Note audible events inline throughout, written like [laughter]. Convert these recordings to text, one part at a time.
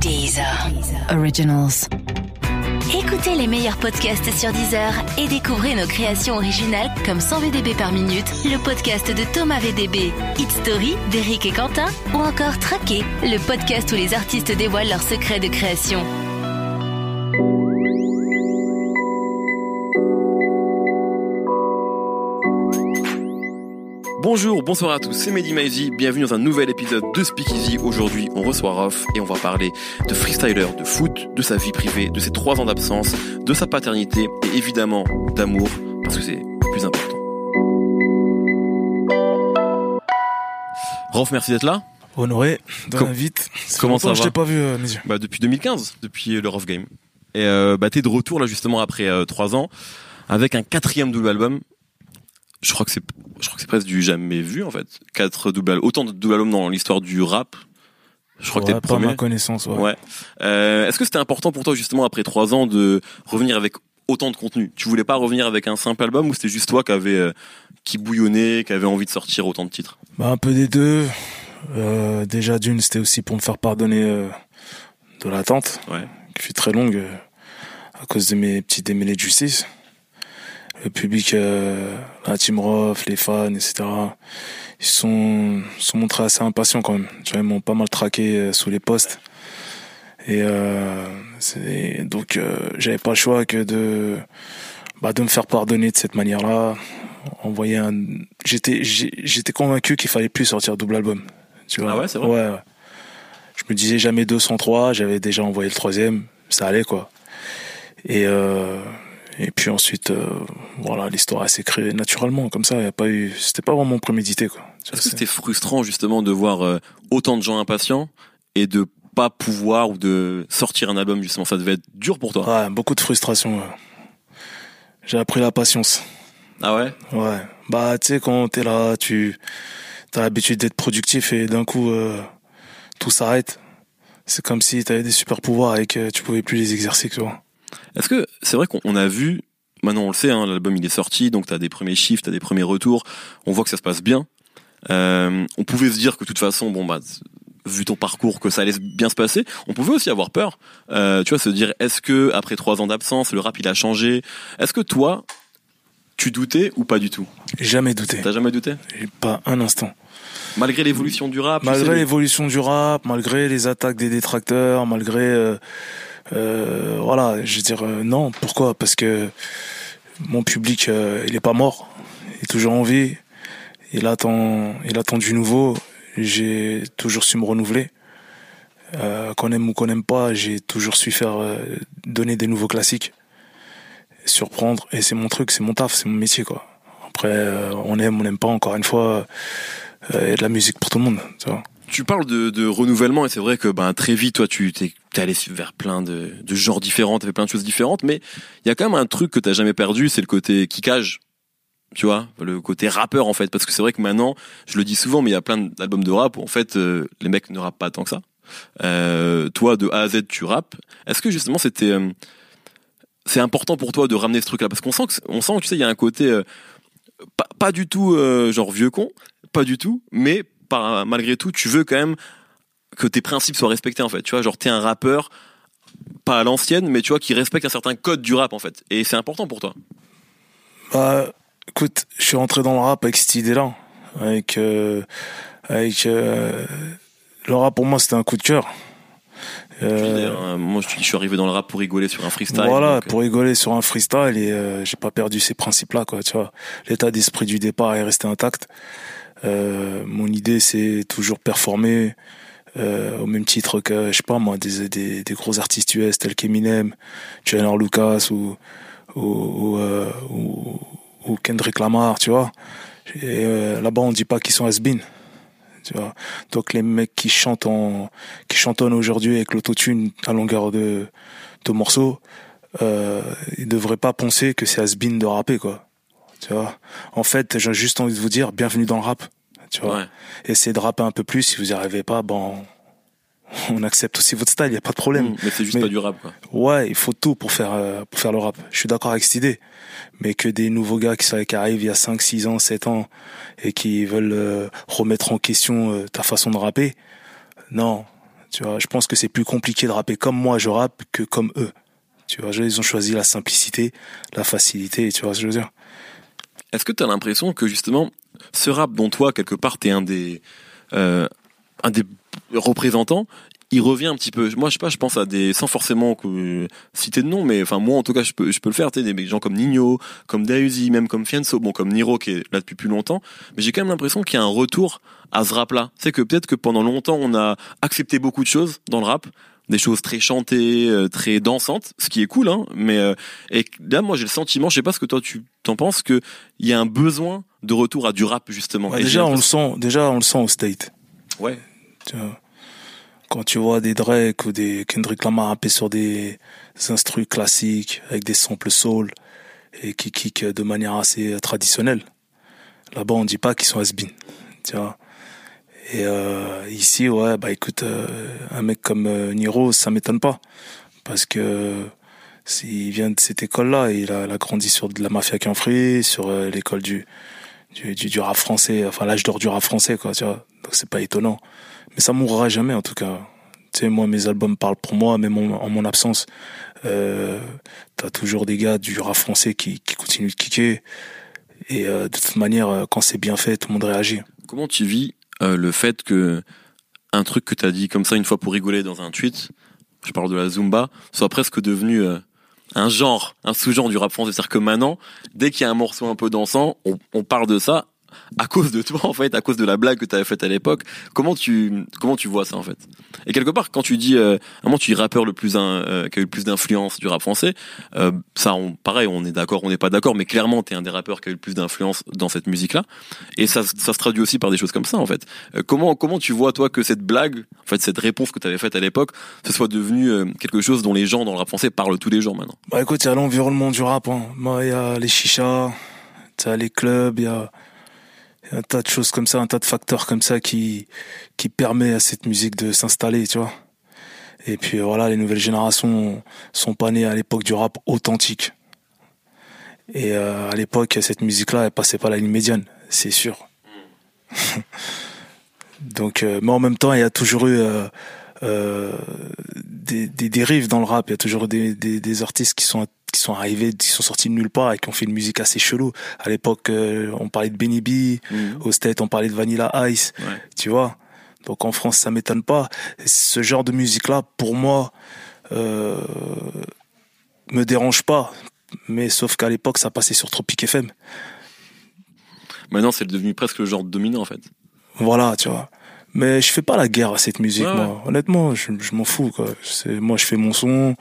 Deezer. Originals. Écoutez les meilleurs podcasts sur Deezer et découvrez nos créations originales comme 100 VDB par minute, le podcast de Thomas VDB, Hit Story d'Eric et Quentin ou encore Traqué, le podcast où les artistes dévoilent leurs secrets de création. Bonjour, bonsoir à tous, c'est Mehdi Maizy, bienvenue dans un nouvel épisode de Speakeasy. Aujourd'hui, on reçoit Rof et on va parler de freestyler, de foot, de sa vie privée, de ses trois ans d'absence, de sa paternité et évidemment d'amour, parce que c'est le plus important. Rof, merci d'être là. Honoré de Com- l'invite. comment ça Je va t'ai pas vu, euh, mes yeux. Bah depuis 2015, depuis le Rof Game. Et euh, bah t'es de retour là justement après euh, trois ans avec un quatrième double album. Je crois que c'est, je crois que c'est presque du jamais vu en fait. Quatre double albums, autant de double albums dans l'histoire du rap. Je crois que t'es le premier. ma connaissance, ouais. Ouais. Euh, Est-ce que c'était important pour toi justement après trois ans de revenir avec autant de contenu? Tu voulais pas revenir avec un simple album ou c'était juste toi qui avait euh, qui bouillonnait, qui avait envie de sortir autant de titres? Bah, un peu des deux. Euh, déjà, d'une, c'était aussi pour me faire pardonner euh, de l'attente, Ouais. qui fut très longue euh, à cause de mes petits démêlés de justice. Le public, euh, la team Rof, les fans, etc. Ils sont, sont montrés assez impatients quand même. Tu vois, ils m'ont pas mal traqué euh, sous les postes. Et euh, donc, euh, j'avais pas le choix que de, bah, de me faire pardonner de cette manière-là. Envoyer un, j'étais, j'étais convaincu qu'il fallait plus sortir double album. Tu vois? Ah ouais, c'est vrai? Ouais, ouais. Je me disais jamais 203, j'avais déjà envoyé le troisième, ça allait quoi. Et euh, et puis ensuite, euh, voilà, l'histoire s'est créée naturellement comme ça. Y a pas eu, c'était pas vraiment prémédité quoi. Est-ce que c'était frustrant justement de voir euh, autant de gens impatients et de pas pouvoir ou de sortir un album justement? Ça devait être dur pour toi. Ouais, beaucoup de frustration. ouais. J'ai appris la patience. Ah ouais? Ouais. Bah, tu sais, quand t'es là, tu as l'habitude d'être productif et d'un coup, euh, tout s'arrête. C'est comme si t'avais des super pouvoirs et que tu pouvais plus les exercer, tu vois. Est-ce que c'est vrai qu'on on a vu, maintenant on le sait, hein, l'album il est sorti, donc t'as des premiers chiffres, t'as des premiers retours, on voit que ça se passe bien. Euh, on pouvait se dire que de toute façon, bon bah, vu ton parcours, que ça allait bien se passer. On pouvait aussi avoir peur, euh, tu vois, se dire est-ce que après trois ans d'absence, le rap il a changé? Est-ce que toi, tu doutais ou pas du tout? Jamais douté. T'as jamais douté? Pas un instant. Malgré l'évolution du rap, tu Malgré l'évolution du rap, malgré les attaques des détracteurs, malgré euh, euh, voilà, je veux dire euh, non. Pourquoi? Parce que mon public, euh, il est pas mort, il est toujours en vie. Il attend, il attend du nouveau. J'ai toujours su me renouveler. Euh, qu'on aime ou qu'on n'aime pas, j'ai toujours su faire donner des nouveaux classiques, surprendre. Et c'est mon truc, c'est mon taf, c'est mon métier quoi. Après, on aime, on n'aime pas. Encore une fois, il y a de la musique pour tout le monde. Tu parles de, de renouvellement et c'est vrai que ben très vite toi tu t'es allé vers plein de, de genres différents, t'as fait plein de choses différentes, mais il y a quand même un truc que t'as jamais perdu, c'est le côté kickage, tu vois, le côté rappeur en fait, parce que c'est vrai que maintenant, je le dis souvent, mais il y a plein d'albums de rap où en fait euh, les mecs ne rappent pas tant que ça. Euh, toi de A à Z tu rappes. Est-ce que justement c'était euh, c'est important pour toi de ramener ce truc-là? Parce qu'on sent que on sent tu sais il y a un côté euh, pas, pas du tout euh, genre vieux con, pas du tout, mais par, malgré tout, tu veux quand même que tes principes soient respectés en fait. Tu vois, genre t'es un rappeur pas à l'ancienne, mais tu vois qui respecte un certain code du rap en fait. Et c'est important pour toi. Bah, écoute, je suis rentré dans le rap avec cette idée-là, avec euh, avec euh, le rap pour moi c'était un coup de cœur. Je Euh, hein, moi, je, je suis arrivé dans le rap pour rigoler sur un freestyle. voilà, donc, euh, pour rigoler sur un freestyle et euh, j'ai pas perdu ces principes-là, quoi. Tu vois, l'état d'esprit du départ est resté intact. Euh, mon idée, c'est toujours performer euh, au même titre que, je sais pas moi, des, des, des gros artistes US tels qu'Eminem, Jalen Lucas ou ou, ou, euh, ou, ou Kendrick Lamar, tu vois. Et euh, là-bas, on dit pas qu'ils sont has-been. Tu vois. Donc les mecs qui chantent en, qui chantonnent aujourd'hui avec l'autotune à longueur de, de morceaux, euh, ils devraient pas penser que c'est has-been de rapper, quoi. Tu vois. En fait, j'ai juste envie de vous dire, bienvenue dans le rap. Tu vois. Ouais. Essayez de rapper un peu plus. Si vous n'y arrivez pas, bon, [laughs] on accepte aussi votre style. Il y a pas de problème. Mm, mais c'est juste Mais- pas du rap quoi. Ouais, il faut tout pour faire euh, pour faire le rap. Je suis d'accord avec cette idée. Mais que des nouveaux gars qui, qui arrivent il y a 5, 6 ans, 7 ans et qui veulent euh, remettre en question euh, ta façon de rapper, non. Tu vois, je pense que c'est plus compliqué de rapper comme moi je rappe que comme eux. Tu vois, ils ont choisi la simplicité, la facilité, tu vois ce que je veux dire. Est-ce que tu as l'impression que justement, ce rap dont toi, quelque part, t'es un des, euh, un des représentants, il revient un petit peu. Moi, je sais pas, je pense à des, sans forcément citer de nom, mais enfin, moi, en tout cas, je peux, je peux le faire, tu des gens comme Nino, comme Dausi, même comme Fianso, bon, comme Niro, qui est là depuis plus longtemps. Mais j'ai quand même l'impression qu'il y a un retour à ce rap-là. C'est que peut-être que pendant longtemps, on a accepté beaucoup de choses dans le rap, des choses très chantées, euh, très dansantes, ce qui est cool, hein. Mais euh, et là, moi, j'ai le sentiment, je sais pas ce que toi tu t'en penses, que il y a un besoin de retour à du rap justement. déjà, on le sent, déjà, on le sent au state. Ouais. Tu vois, quand tu vois des Drake ou des Kendrick Lamar rapper sur des instruments classiques avec des samples soul et qui kick de manière assez traditionnelle. Là-bas, on dit pas qu'ils sont has-been, tu vois. Et euh, ici, ouais, bah écoute, euh, un mec comme euh, Niro, ça m'étonne pas. Parce que s'il vient de cette école-là, il a, il a, grandi sur de la mafia free, sur euh, l'école du, du, du, rap français, enfin l'âge d'or du rap français, quoi, tu vois. Donc c'est pas étonnant. Mais ça mourra jamais, en tout cas. Tu sais, moi, mes albums parlent pour moi, même en, mon absence. Euh, T'as toujours des gars du rap français qui, qui continuent de kicker. Et de toute manière, quand c'est bien fait, tout le monde réagit. Comment tu vis euh, le fait que un truc que tu as dit comme ça une fois pour rigoler dans un tweet, je parle de la Zumba, soit presque devenu euh, un genre, un sous-genre du rap français. C'est-à-dire que maintenant, dès qu'il y a un morceau un peu dansant, on, on parle de ça à cause de toi en fait, à cause de la blague que tu avais faite à l'époque. Comment tu comment tu vois ça en fait? Et quelque part quand tu dis euh, moment tu dis rappeur le plus un, euh, qui a eu le plus d'influence du rap français, euh, ça pareil, on est d'accord, on n'est pas d'accord, mais clairement tu es un des rappeurs qui a eu le plus d'influence dans cette musique là et ça ça se traduit aussi par des choses comme ça en fait. Euh, comment comment tu vois toi que cette blague, en fait cette réponse que tu avais faite à l'époque, ce soit devenu quelque chose dont les gens dans le rap français parlent tous les jours maintenant? Bah écoute, il y a l'environnement du rap hein. il y a les chichas, il y a les clubs, il y a un tas de choses comme ça, un tas de facteurs comme ça qui qui permet à cette musique de s'installer, tu vois. Et puis voilà, les nouvelles générations sont pas nées à l'époque du rap authentique. Et euh, à l'époque, cette musique-là, elle passait pas la ligne médiane, c'est sûr. [laughs] Donc, euh, mais en même temps, il y a toujours eu euh, euh des, des dérives dans le rap. Il y a toujours des, des, des artistes qui sont qui sont arrivés, qui sont sortis de nulle part et qui ont fait une musique assez chelou. À l'époque, euh, on parlait de Benny B, mmh. au State, on parlait de Vanilla Ice, tu vois. Donc en France, ça m'étonne pas. Ce genre de musique-là, pour moi, euh, me dérange pas. Mais sauf qu'à l'époque, ça passait sur Tropic FM. Maintenant, c'est devenu presque le genre dominant, en fait. Voilà, tu vois. Mais je fais pas la guerre à cette musique, moi. Honnêtement, je, je m'en fous, quoi. Moi, je fais mon son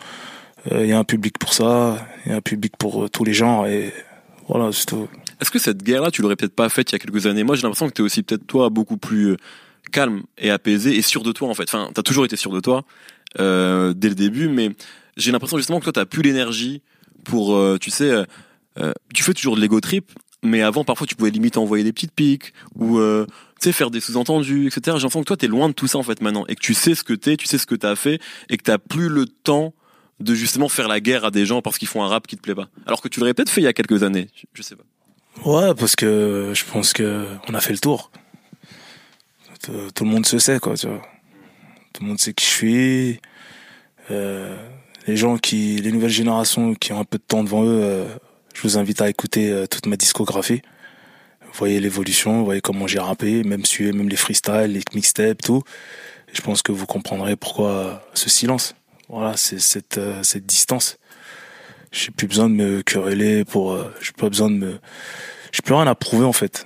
il euh, y a un public pour ça, il y a un public pour euh, tous les genres et voilà, c'est tout. Est-ce que cette guerre-là, tu l'aurais peut-être pas faite il y a quelques années? Moi, j'ai l'impression que tu es aussi peut-être toi beaucoup plus euh, calme et apaisé et sûr de toi en fait. Enfin, t'as toujours été sûr de toi euh, dès le début, mais j'ai l'impression justement que toi t'as plus l'énergie pour, euh, tu sais, euh, tu fais toujours de l'ego trip, mais avant parfois tu pouvais limite envoyer des petites piques ou tu sais faire des sous-entendus, etc. J'ai l'impression que toi t'es loin de tout ça en fait maintenant et que tu sais ce que t'es, tu sais ce que t'as fait et que t'as plus le temps de justement faire la guerre à des gens parce qu'ils font un rap qui te plaît pas. Alors que tu l'aurais peut-être fait il y a quelques années, je sais pas. Ouais, parce que je pense que on a fait le tour. Tout le monde se sait, quoi, tu vois. Tout le monde sait qui je suis. Euh, les gens qui, les nouvelles générations qui ont un peu de temps devant eux, euh, je vous invite à écouter euh, toute ma discographie. Vous voyez l'évolution, voyez comment j'ai rappé, même suivez même les freestyles, les mixtapes, tout. je pense que vous comprendrez pourquoi ce silence. Voilà, c'est cette, euh, cette distance. J'ai plus besoin de me quereller pour. Euh, j'ai pas besoin de me. J'ai plus rien à prouver en fait.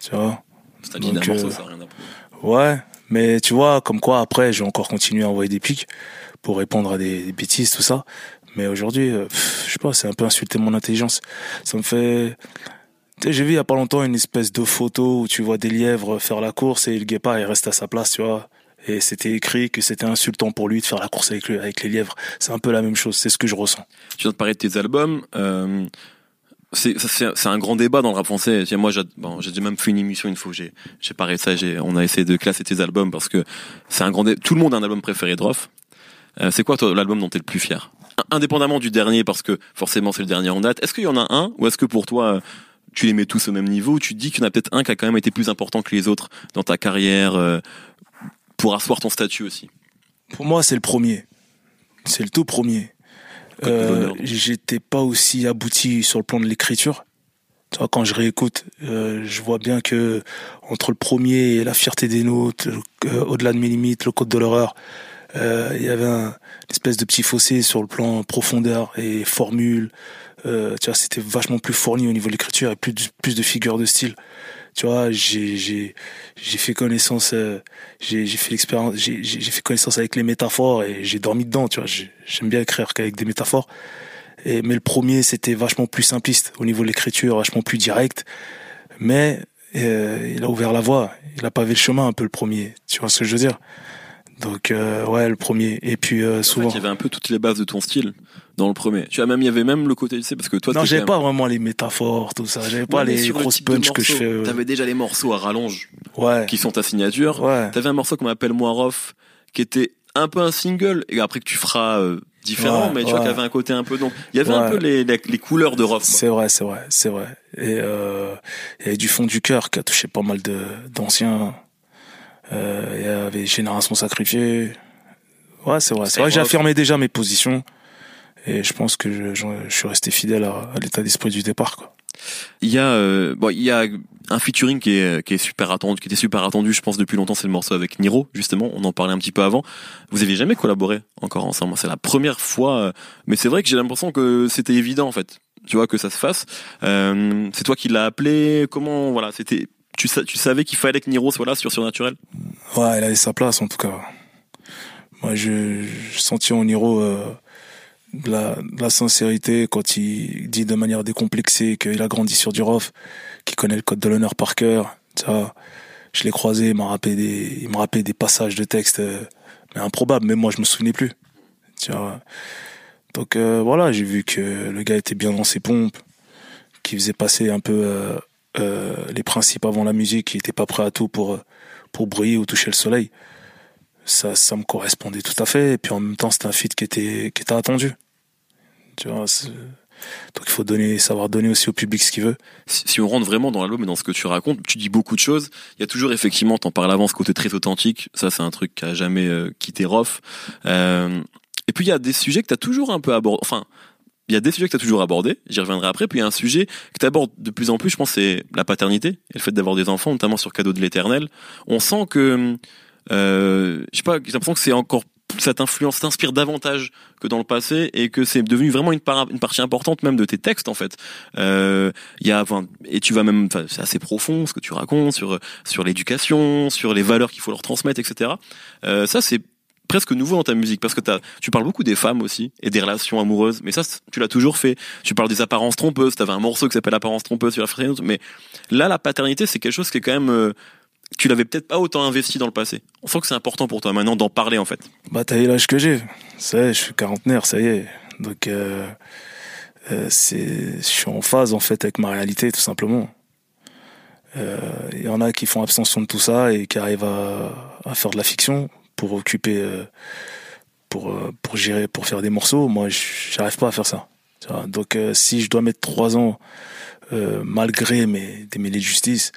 Tu vois? C'est Donc, euh, ça, rien à prouver. Ouais, mais tu vois, comme quoi après, j'ai encore continué à envoyer des pics pour répondre à des, bêtises, tout ça. Mais aujourd'hui, je sais pas, c'est un peu insulter mon intelligence. Ça me fait. Tu sais, j'ai vu il y a pas longtemps une espèce de photo où tu vois des lièvres faire la course et le guépard il reste à sa place, tu vois et c'était écrit que c'était insultant pour lui de faire la course avec, les lièvres. C'est un peu la même chose, c'est ce que je ressens. Tu viens de parler de tes albums. Euh, c'est un grand débat dans le rap français. Moi, j'ai même fait une émission une fois. J'ai parlé de ça. On a essayé de classer tes albums parce que c'est un grand. Tout le monde a un album préféré de Rof. Euh, c'est quoi l'album dont tu es le plus fier? Indépendamment du dernier, parce que forcément c'est le dernier en date. Est-ce qu'il y en a un? Ou est-ce que pour toi tu les mets tous au même niveau? Ou tu dis qu'il y en a peut-être un qui a quand même été plus important que les autres dans ta carrière euh, pour asseoir ton statut aussi Pour moi, c'est le premier. C'est le tout premier. Euh. J'étais pas aussi abouti sur le plan de l'écriture. Quand je réécoute, euh, je vois bien que entre le premier et la fierté des notes, euh, au-delà de mes limites, le code de l'horreur, il y avait un une espèce de petit fossé sur le plan profondeur et formule. Tu vois, c'était vachement plus fourni au niveau de l'écriture et plus de, plus de figures de style. Tu vois, j'ai j'ai j'ai fait connaissance, euh, j'ai fait l'expérience, j'ai j'ai fait connaissance avec les métaphores et j'ai dormi dedans. Tu vois, J'ai- j'aime bien écrire qu'avec des métaphores. Mais le premier, c'était vachement plus simpliste au niveau de l'écriture, vachement plus direct. Mais euh, il a ouvert la voie, il a pavé le chemin un peu le premier. Tu vois ce que je veux dire? Donc euh, ouais, le premier. Et puis euh, En fait, souvent. il y avait un peu toutes les bases de ton style dans le premier. Tu vois, même il y avait même le côté, tu sais, parce que toi, non, j'avais pas vraiment les métaphores, tout ça. J'avais pas les le grosses de punches que je fais. euh, T'avais déjà les morceaux à rallonge Ouais. qui sont ta signature. Ouais. T'avais un morceau qu'on appelle Moi Rof, qui était un peu un single, et après que tu feras euh, différent, Ouais, mais tu vois, ouais. qui avait un côté un peu donc. Il y avait un peu les, les, les couleurs de Rof. quoi. C'est vrai, c'est vrai, c'est vrai. Et euh, il y avait du fond du cœur qui a touché pas mal de d'anciens. Euh, il y avait Génération Sacrifiée. Ouais, c'est vrai. C'est vrai que affirmé déjà mes positions. Et je pense que je, je, je suis resté fidèle à, à l'état d'esprit du départ. Quoi. Il y a, euh, bon, il y a un featuring qui est, qui est super attendu, qui était super attendu, je pense depuis longtemps, c'est le morceau avec Niro, justement. On en parlait un petit peu avant. Vous aviez jamais collaboré encore ensemble. C'est la première fois, euh, mais c'est vrai que j'ai l'impression que c'était évident en fait. Tu vois que ça se fasse. Euh, c'est toi qui l'as appelé. Comment, voilà, c'était. Tu, sa- tu savais qu'il fallait que Niro soit là sur Surnaturel? Ouais, il avait sa place en tout cas. Moi, je, je sentis en Hiro euh, de, la, sincérité quand il dit de manière décomplexée qu'il a grandi sur du rough, qu'il connaît le code de l'honneur par cœur. Je l'ai croisé, il m'a rappelé des, passages de texte, euh, mais improbables. Même moi, je me souvenais plus. Tu vois. Donc euh, voilà, j'ai vu que le gars était bien dans ses pompes, qu'il faisait passer un peu euh, les principes avant la musique, qu'il était pas prêt à tout pour euh, pour briller ou toucher le soleil. Ça, ça me correspondait tout à fait. Et puis en même temps, c'était un feat qui était, qui était attendu. Tu vois, donc il faut donner, savoir donner aussi au public ce qu'il veut. si, si on rentre vraiment dans l'album et dans ce que tu racontes, tu dis beaucoup de choses. Il y a toujours effectivement, t'en parles avant, ce côté très authentique. Ça, c'est un truc qui a jamais euh, quitté Rof. Euh, et puis il y a des sujets que t'as toujours un peu abordé. Enfin, il y a des sujets que t'as toujours abordés. J'y reviendrai après. Puis il y a un sujet que t'abordes de plus en plus. Je pense c'est la paternité et le fait d'avoir des enfants, notamment sur Cadeau de l'Éternel. On sent que, euh, je sais pas, j'ai l'impression que c'est encore ça t'influence, t'inspire davantage que dans le passé et que c'est devenu vraiment une, part, une partie importante même de tes textes en fait. Euh, y a, enfin, et tu vas même, enfin, c'est assez profond ce que tu racontes sur sur l'éducation, sur les valeurs qu'il faut leur transmettre, etc. Euh, ça c'est presque nouveau dans ta musique parce que t'as, tu parles beaucoup des femmes aussi et des relations amoureuses, mais ça tu l'as toujours fait. Tu parles des apparences trompeuses. T'avais un morceau qui s'appelle Apparence trompeuse sur la mais là la paternité c'est quelque chose qui est quand même euh, tu l'avais peut-être pas autant investi dans le passé. On sent que c'est important pour toi maintenant d'en parler en fait. Bah, t'as eu l'âge que j'ai. Ça y est, je suis quarantenaire, ça y est. Donc, euh, euh, c'est, je suis en phase, en fait, avec ma réalité, tout simplement. Euh, Il y en a qui font abstention de tout ça et qui arrivent à, à faire de la fiction pour occuper, euh, pour, euh, pour gérer, pour faire des morceaux. Moi, j'arrive pas à faire ça. Donc, euh, si je dois mettre trois ans, malgré mes démêlés de justice,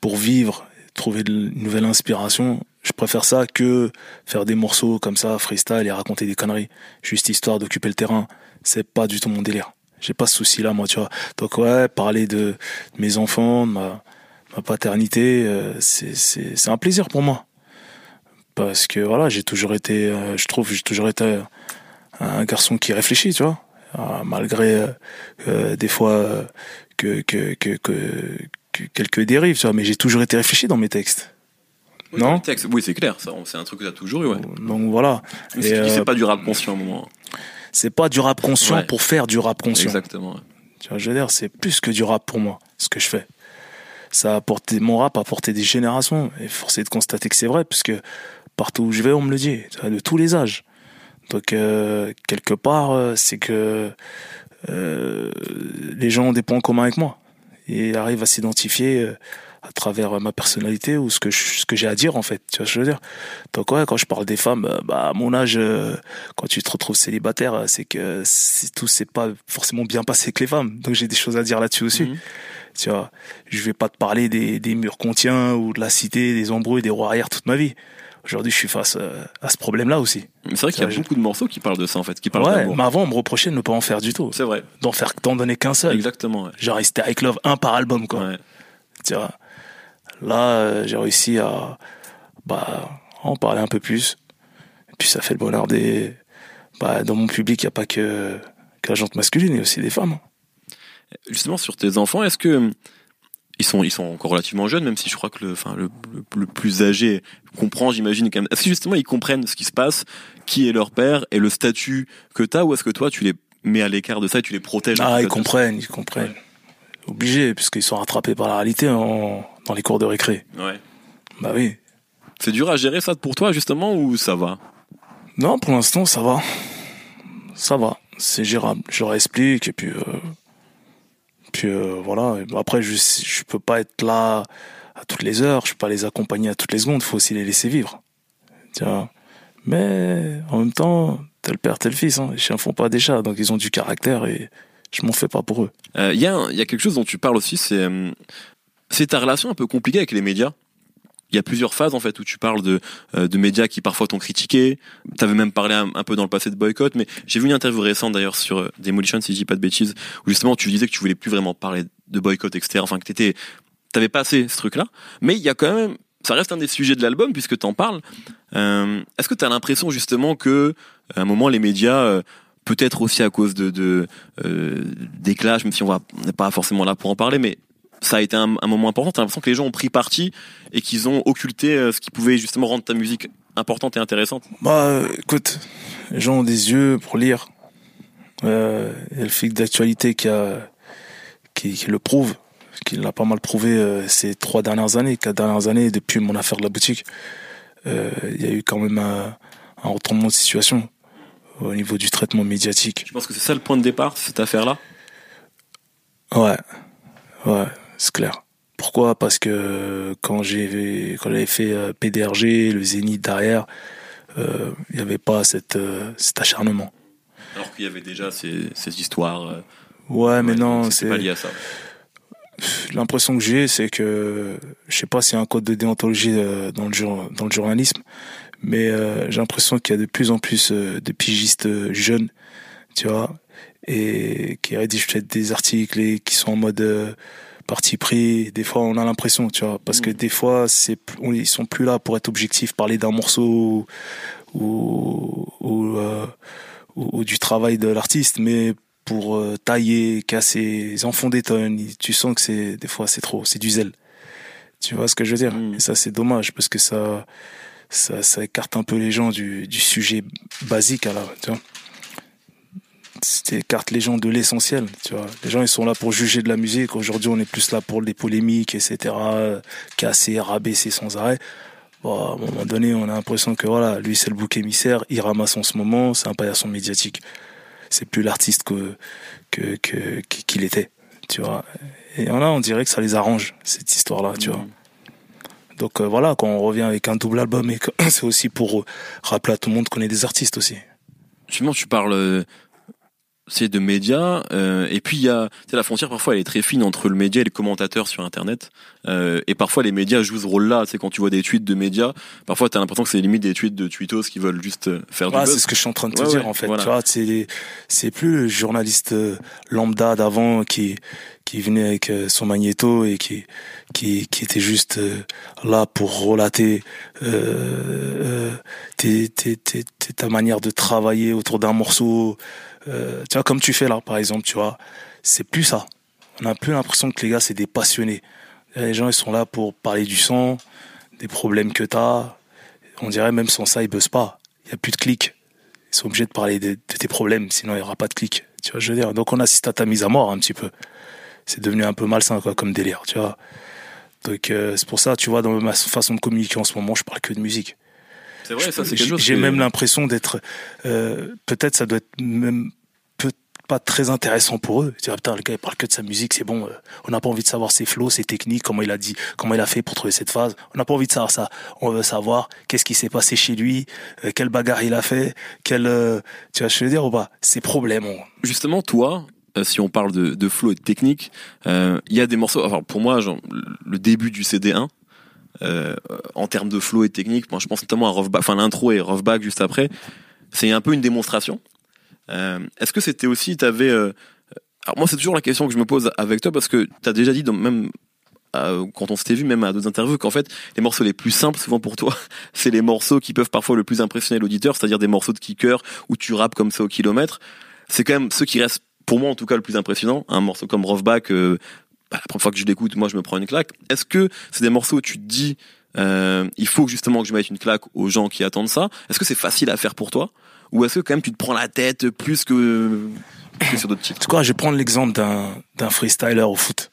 pour vivre, trouver une nouvelle inspiration, je préfère ça que faire des morceaux comme ça, freestyle et raconter des conneries, juste histoire d'occuper le terrain. C'est pas du tout mon délire. J'ai pas ce souci-là, moi, tu vois. Donc ouais, parler de, mes enfants, de ma, ma paternité, euh, c'est un plaisir pour moi. Parce que voilà, j'ai toujours été, euh, je trouve, j'ai toujours été un garçon qui réfléchit, tu vois. Euh, malgré euh, euh, des fois euh, que, que, que, que, que quelques dérives, tu vois, mais j'ai toujours été réfléchi dans mes textes. Non Le texte, oui, c'est clair. Ça, c'est un truc que t'as toujours eu. Ouais. Donc voilà. Mais tu euh, c'est pas du rap conscient à un moment. C'est pas du rap conscient Ouais. pour faire du rap conscient. Exactement. ouais. Tu vois, je veux dire, c'est plus que du rap pour moi, ce que je fais. Ça a apporté, mon rap a apporté des générations, et force est de constater que c'est vrai, puisque partout où je vais, on me le dit, de tous les âges. Donc, euh, quelque part, euh, c'est que euh, les gens ont des points communs avec moi, et arrivent à s'identifier euh, à travers ma personnalité ou ce que je- ce que j'ai à dire, en fait. Tu vois ce que je veux dire Donc, ouais, quand je parle des femmes, euh, bah, à mon âge, quand tu te retrouves célibataire, c'est que c'est- tout s'est pas forcément bien passé avec les femmes. Donc j'ai des choses à dire là-dessus aussi. Mhm. Tu vois, je vais pas te parler des, des murs qu'on tient ou de la cité, des embrouilles, des roues arrière toute ma vie. Aujourd'hui, je suis face euh, à ce problème-là aussi. Mais c'est vrai qu'il y a beaucoup de morceaux qui parlent de ça, en fait, qui parlent Ouais, mais avant, on me reprochait de ne pas en faire du tout. C'est vrai. D'en faire, d'en donner qu'un seul. Exactement, ouais. Genre, c'était avec Love un par album, quoi. Ouais. Tu vois. Là, euh, j'ai réussi à, bah, en parler un peu plus. Et puis, ça fait le bonheur des, bah, dans mon public, il n'y a pas que, que la jante masculine, il y a aussi des femmes. Justement, sur tes enfants, est-ce que ils sont, ils sont encore relativement jeunes, même si je crois que le, enfin, le, le, le plus âgé comprend, j'imagine quand même. Est-ce que justement ils comprennent ce qui se passe, qui est leur père et le statut que t'as, ou est-ce que toi tu les mets à l'écart de ça et tu les protèges Ah, ils comprennent, ils comprennent. Obligés, puisqu'ils sont rattrapés par la réalité en, dans les cours de récré. Ouais. Bah oui. C'est dur à gérer ça pour toi justement ou ça va? Non, pour l'instant, ça va. Ça va. C'est gérable. Je leur explique et puis, euh, puis euh, voilà. Après, je, je peux pas être là à toutes les heures. Je peux pas les accompagner à toutes les secondes. faut aussi les laisser vivre. Tu vois. Mais en même temps, tel père, tel fils. Hein. Les chiens font pas des chats, donc ils ont du caractère et je m'en fais pas pour eux. Euh, Il y, a il y a quelque chose dont tu parles aussi, c'est hum, c'est ta relation un peu compliquée avec les médias. Il y a plusieurs phases en fait où tu parles de, euh, de médias qui parfois t'ont critiqué. T'avais même parlé un, peu dans le passé de boycott, mais j'ai vu une interview récente d'ailleurs sur euh, Demolition, si je dis pas de bêtises, où justement tu disais que tu voulais plus vraiment parler de boycott, etc. Enfin que t'étais, t'avais passé ce truc-là. Mais il y a quand même, ça reste un des sujets de l'album puisque t'en parles. Euh, Est-ce que t'as l'impression justement que à un moment les médias peut-être aussi à cause de, de des clashs, même si on n'est pas forcément là pour en parler, mais ça a été un, un moment important. T'as l'impression que les gens ont pris parti et qu'ils ont occulté euh, ce qui pouvait justement rendre ta musique importante et intéressante. Bah, écoute, les gens ont des yeux pour lire. Euh, il y a le flic d'actualité qui, a, qui, qui le prouve, qui l'a pas mal prouvé euh, ces trois dernières années, quatre dernières années, depuis mon affaire de la boutique. Euh, il y a eu quand même un, un retournement de situation au niveau du traitement médiatique. Je pense que c'est ça le point de départ, cette affaire-là? Ouais, ouais, c'est clair. Pourquoi? Parce que quand j'ai quand j'avais fait euh, PDRG, le Zénith derrière, euh, il n'y avait pas cette, euh, cet acharnement. Alors qu'il y avait déjà ces, ces histoires. euh, Ouais, mais ouais, non, c'était pas c'est lié à ça. l'impression que j'ai, c'est que je sais pas s'il y a un code de déontologie euh, dans le jour- dans le journalisme, mais euh, j'ai l'impression qu'il y a de plus en plus euh, de pigistes euh, jeunes, tu vois, et qui rédigent peut-être des articles et qui sont en mode euh, parti pris. Des fois, on a l'impression, tu vois, parce que Mm. des fois, c'est on- ils sont plus là pour être objectifs, parler d'un morceau ou ou, ou, euh, ou- du travail de l'artiste, mais pour euh, tailler, casser, ils en font des tonnes. Tu sens que c'est des fois c'est trop, c'est du zèle. Tu vois ce que je veux dire? Mm. Et ça c'est dommage parce que ça, ça ça écarte un peu les gens du, du sujet basique à la, tu vois. Ça écarte les gens de l'essentiel, tu vois. Les gens ils sont là pour juger de la musique. Aujourd'hui on est plus là pour les polémiques, etc. Casser, rabaisser sans arrêt. Bon, à un moment donné, on a l'impression que voilà, lui c'est le bouc émissaire, il ramasse en ce moment, c'est un paillasson médiatique. C'est plus l'artiste que que que qu'il était, tu vois. Et là, on dirait que ça les arrange cette histoire-là, tu vois. Mm. Donc euh, voilà, quand on revient avec un double album, et [clears throat] c'est aussi pour euh, rappeler à tout le monde qu'on est des artistes aussi. Justement, tu parles euh, c'est de médias euh, et puis il y a tu sais, la frontière parfois elle est très fine entre le média et le commentateur sur internet euh, et parfois les médias jouent ce rôle là c'est quand tu vois des tweets de médias parfois t'as l'impression que c'est limite des tweets de tweetos qui veulent juste euh, faire du Ouais, buzz c'est ce que je suis en train de te Ouais, dire ouais, en fait. voilà. Tu vois, c'est c'est plus le journaliste euh, lambda d'avant qui qui venait avec euh, son magnéto et qui qui qui était juste là pour relater euh, tes, tes, tes, tes- ta manière de travailler autour d'un morceau. Euh, tu vois, comme tu fais là, par exemple, tu vois, c'est plus ça. On a plus l'impression que les gars c'est des passionnés. Les gens ils sont là pour parler du son, des problèmes que t'as. On dirait même sans ça ils buzzent pas. Il y a plus de clics. Ils sont obligés de parler de, de tes problèmes, sinon il y aura pas de clics. Tu vois, je veux dire? Donc on assiste à ta mise à mort un petit peu. C'est devenu un peu malsain quoi, comme délire, tu vois. Donc euh, c'est pour ça, tu vois, dans ma façon de communiquer en ce moment, je parle que de musique. C'est vrai ça c'est quelque chose j'ai que- même l'impression d'être. euh, Peut-être ça doit être même pas très intéressant pour eux. Tu vois, putain, le gars il parle que de sa musique, c'est bon. euh, on n'a pas envie de savoir ses flows, ses techniques, comment il a dit, comment il a fait pour trouver cette phase. On n'a pas envie de savoir ça. On veut savoir qu'est-ce qui s'est passé chez lui, euh, quelle bagarre il a fait, quel. euh, tu vois, je veux dire ou pas? Ses problèmes. on- justement toi euh, si on parle de, de flow et de technique, euh, il y a des morceaux. Enfin, pour moi, genre, le début du CD1, euh, en termes de flow et technique. Je pense notamment à l'intro et Roughback juste après. C'est un peu une démonstration. Euh, Est-ce que c'était aussi, t'avais, euh, alors moi c'est toujours la question que je me pose avec toi parce que t'as déjà dit même quand on s'était vu même à d'autres interviews qu'en fait les morceaux les plus simples souvent pour toi [laughs] c'est les morceaux qui peuvent parfois le plus impressionner l'auditeur c'est-à-dire des morceaux de kicker où tu rappes comme ça au kilomètre c'est quand même ceux qui restent pour moi en tout cas le plus impressionnant un morceau comme Roughback euh, bah, la première fois que je l'écoute moi je me prends une claque est-ce que c'est des morceaux où tu te dis euh, il faut justement que je mette une claque aux gens qui attendent ça? Est-ce que c'est facile à faire pour toi? Ou est-ce que quand même tu te prends la tête plus que, que sur d'autres titres? Tu vois, je vais prendre l'exemple d'un d'un freestyler au foot.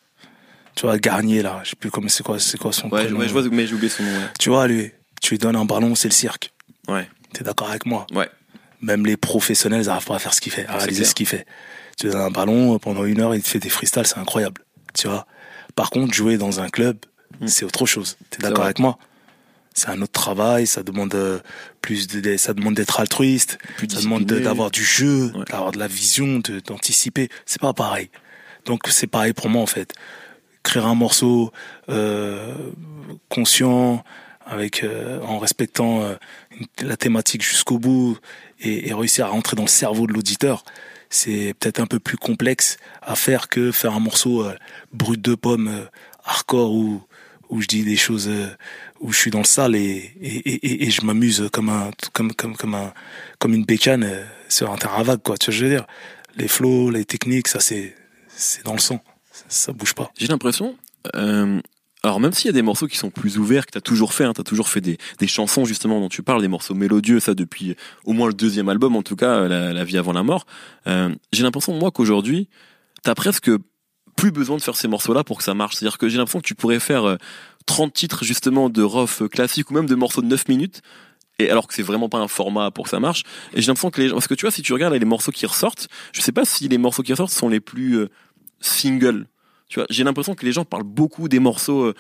Tu vois, Garnier là, je sais plus comment c'est quoi, c'est quoi son ouais, prénom. ouais, je vois mais j'ai oublié son nom ouais. Tu vois, lui, tu lui donnes un ballon, c'est le cirque. ouais T'es d'accord avec moi? Ouais Même les professionnels, ils n'arrivent pas à faire ce qu'il fait, à réaliser ce qu'il fait. Tu lui donnes un ballon pendant une heure, il te fait des freestyles, c'est incroyable. Tu vois. Par contre, jouer dans un club, Mm. c'est autre chose. T'es C'est d'accord avec moi? C'est un autre travail, ça demande euh, plus de, ça demande d'être altruiste, plus ça demande d'avoir du jeu, Ouais. d'avoir de la vision, d'anticiper. C'est pas pareil. Donc c'est pareil pour moi en fait. Créer un morceau euh, conscient, avec euh, en respectant euh, la thématique jusqu'au bout et, et réussir à rentrer dans le cerveau de l'auditeur, c'est peut-être un peu plus complexe à faire que faire un morceau euh, brut de pomme, euh, hardcore où où je dis des choses euh, où je suis dans le sale et et, et, et je m'amuse comme un comme comme comme un comme une bécane sur un terrain vague quoi. Tu vois ce que je veux dire? Les flows, les techniques, ça c'est c'est dans le sang, ça, ça bouge pas. J'ai l'impression, alors même s'il y a des morceaux qui sont plus ouverts, que t'as toujours fait, hein, t'as toujours fait des, des chansons justement dont tu parles, des morceaux mélodieux, ça depuis au moins le deuxième album, en tout cas, La, La vie avant la mort. Euh, j'ai l'impression moi qu'aujourd'hui, t'as presque plus besoin de faire ces morceaux-là pour que ça marche. C'est-à-dire que j'ai l'impression que tu pourrais faire euh, 30 titres justement de rough classique ou même de morceaux de 9 minutes. Et alors que c'est vraiment pas un format pour que ça marche. Et j'ai l'impression que les gens, parce que tu vois, si tu regardes les morceaux qui ressortent, je sais pas si les morceaux qui ressortent sont les plus euh, singles. Tu vois, j'ai l'impression que les gens parlent beaucoup des morceaux euh,